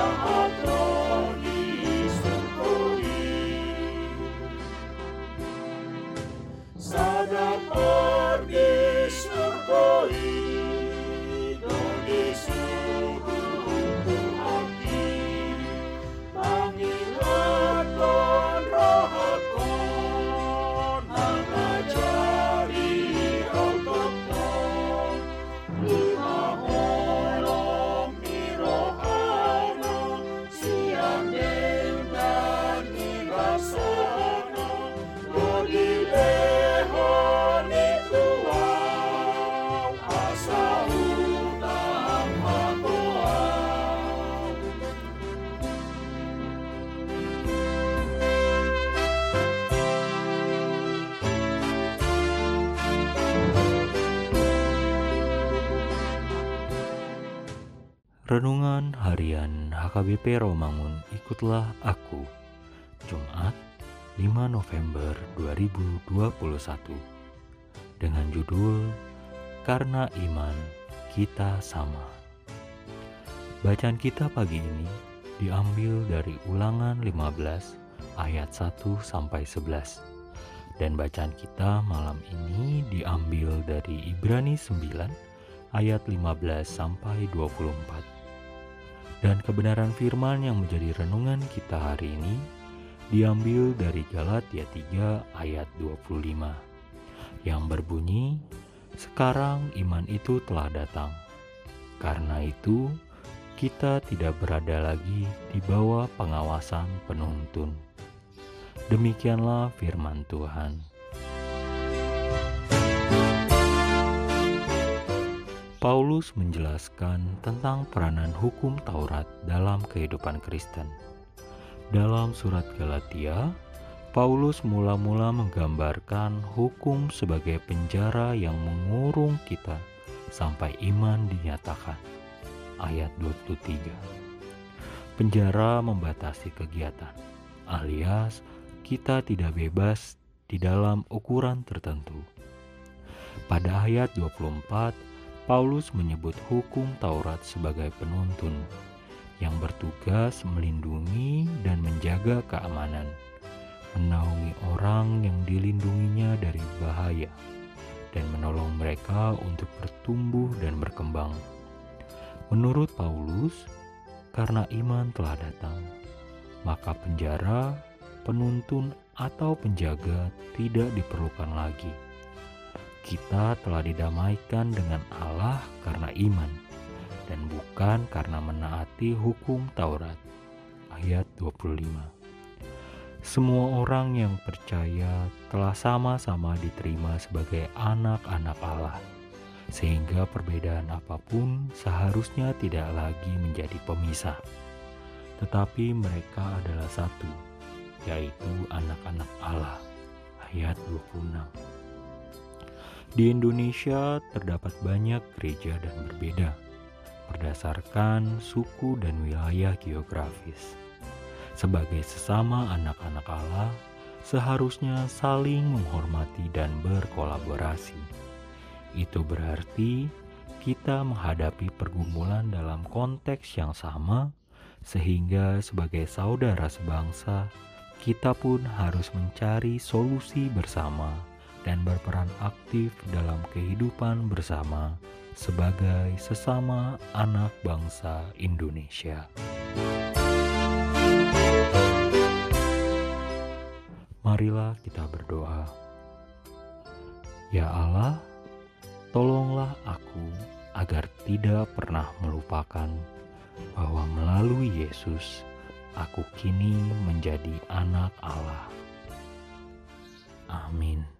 outro. Renungan Harian HKBP Romangun Ikutlah Aku. Jumat 5 November 2021 Dengan judul Karena Iman Kita Sama. Bacaan kita pagi ini diambil dari ulangan 15 ayat 1 sampai 11 dan bacaan kita malam ini diambil dari Ibrani 9 ayat 15 sampai 24. Dan kebenaran firman yang menjadi renungan kita hari ini diambil dari Galatia 3 ayat 25 yang berbunyi, "Sekarang iman itu telah datang. Karena itu, kita tidak berada lagi di bawah pengawasan penuntun." Demikianlah firman Tuhan. Paulus menjelaskan tentang peranan hukum Taurat dalam kehidupan Kristen. Dalam surat Galatia, Paulus mula-mula menggambarkan hukum sebagai penjara yang mengurung kita sampai iman dinyatakan. Ayat 23. Penjara membatasi kegiatan, alias kita tidak bebas di dalam ukuran tertentu. Pada ayat 24, Paulus menyebut hukum Taurat sebagai penuntun yang bertugas melindungi dan menjaga keamanan, menaungi orang yang dilindunginya dari bahaya, dan menolong mereka untuk bertumbuh dan berkembang. Menurut Paulus, karena iman telah datang, maka penjara penuntun atau penjaga tidak diperlukan lagi. Kita telah didamaikan dengan Allah karena iman dan bukan karena menaati hukum Taurat. Ayat 25. Semua orang yang percaya telah sama-sama diterima sebagai anak-anak Allah, sehingga perbedaan apa pun seharusnya tidak lagi menjadi pemisah, tetapi mereka adalah satu yaitu anak-anak Allah. Ayat 26. Di Indonesia terdapat banyak gereja dan berbeda berdasarkan suku dan wilayah geografis. Sebagai sesama anak-anak Allah, seharusnya saling menghormati dan berkolaborasi. Itu berarti kita menghadapi pergumulan dalam konteks yang sama, sehingga sebagai saudara sebangsa, kita pun harus mencari solusi bersama dan berperan aktif dalam kehidupan bersama sebagai sesama anak bangsa Indonesia. Marilah kita berdoa. Ya Allah, tolonglah aku agar tidak pernah melupakan bahwa melalui Yesus aku kini menjadi anak Allah. Amin.